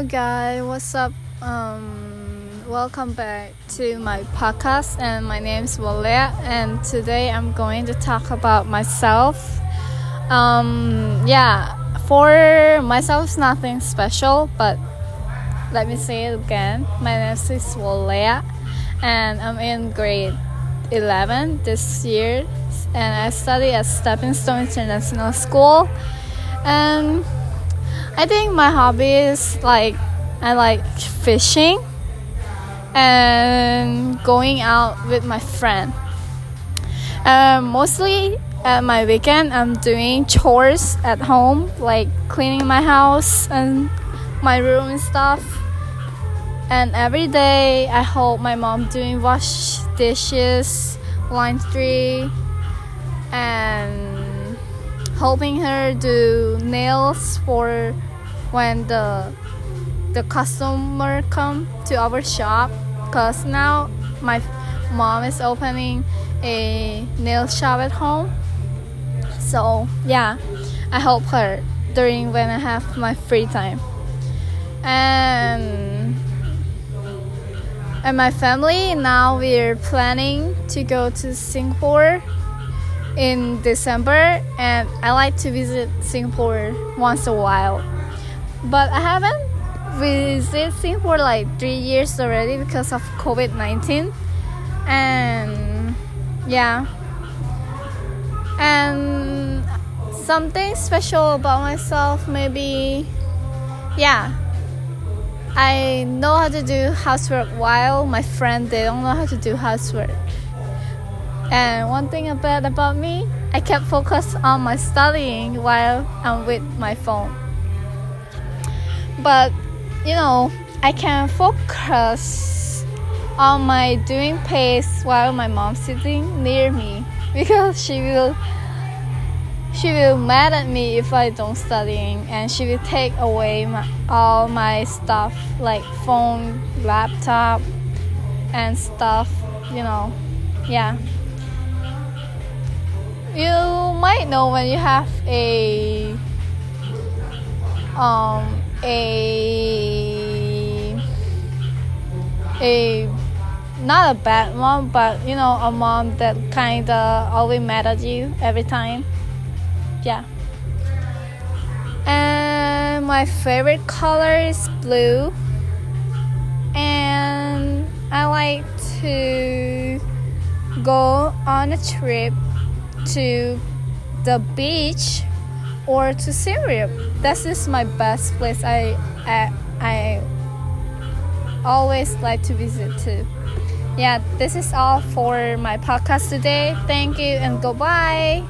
Hello, guys. What's up? Um, welcome back to my podcast, and my name is Walea. And today I'm going to talk about myself. Um, yeah, for myself, it's nothing special, but let me say it again. My name is Walea, and I'm in grade 11 this year, and I study at Stepping Stone International School. And I think my hobby is like I like fishing and going out with my friend. Um, mostly at my weekend, I'm doing chores at home, like cleaning my house and my room and stuff. And every day, I help my mom doing wash dishes, laundry, and helping her do nails for when the the customer come to our shop. Because now my mom is opening a nail shop at home. So yeah i help her during when i have my free time. And and my family now we're planning to go to singapore in December, and I like to visit Singapore once a while. But I haven't visited Singapore like three years already because of COVID 19. And yeah. And something special about myself, maybe, yeah. I know how to do housework while my friend they don't know how to do housework. And one thing bad about me, I kept focused on my studying while I'm with my phone. But you know, I can focus on my doing pace while my mom's sitting near me because she will she will mad at me if I don't studying and she will take away my, all my stuff like phone, laptop and stuff, you know. Yeah you might know when you have a um a a not a bad mom but you know a mom that kinda always mad at you every time. Yeah. And my favorite color is blue. And I like to go on a trip to the beach or to Syria. This is my best place. I I, I always like to visit too. Yeah, this is all for my podcast today. Thank you and goodbye.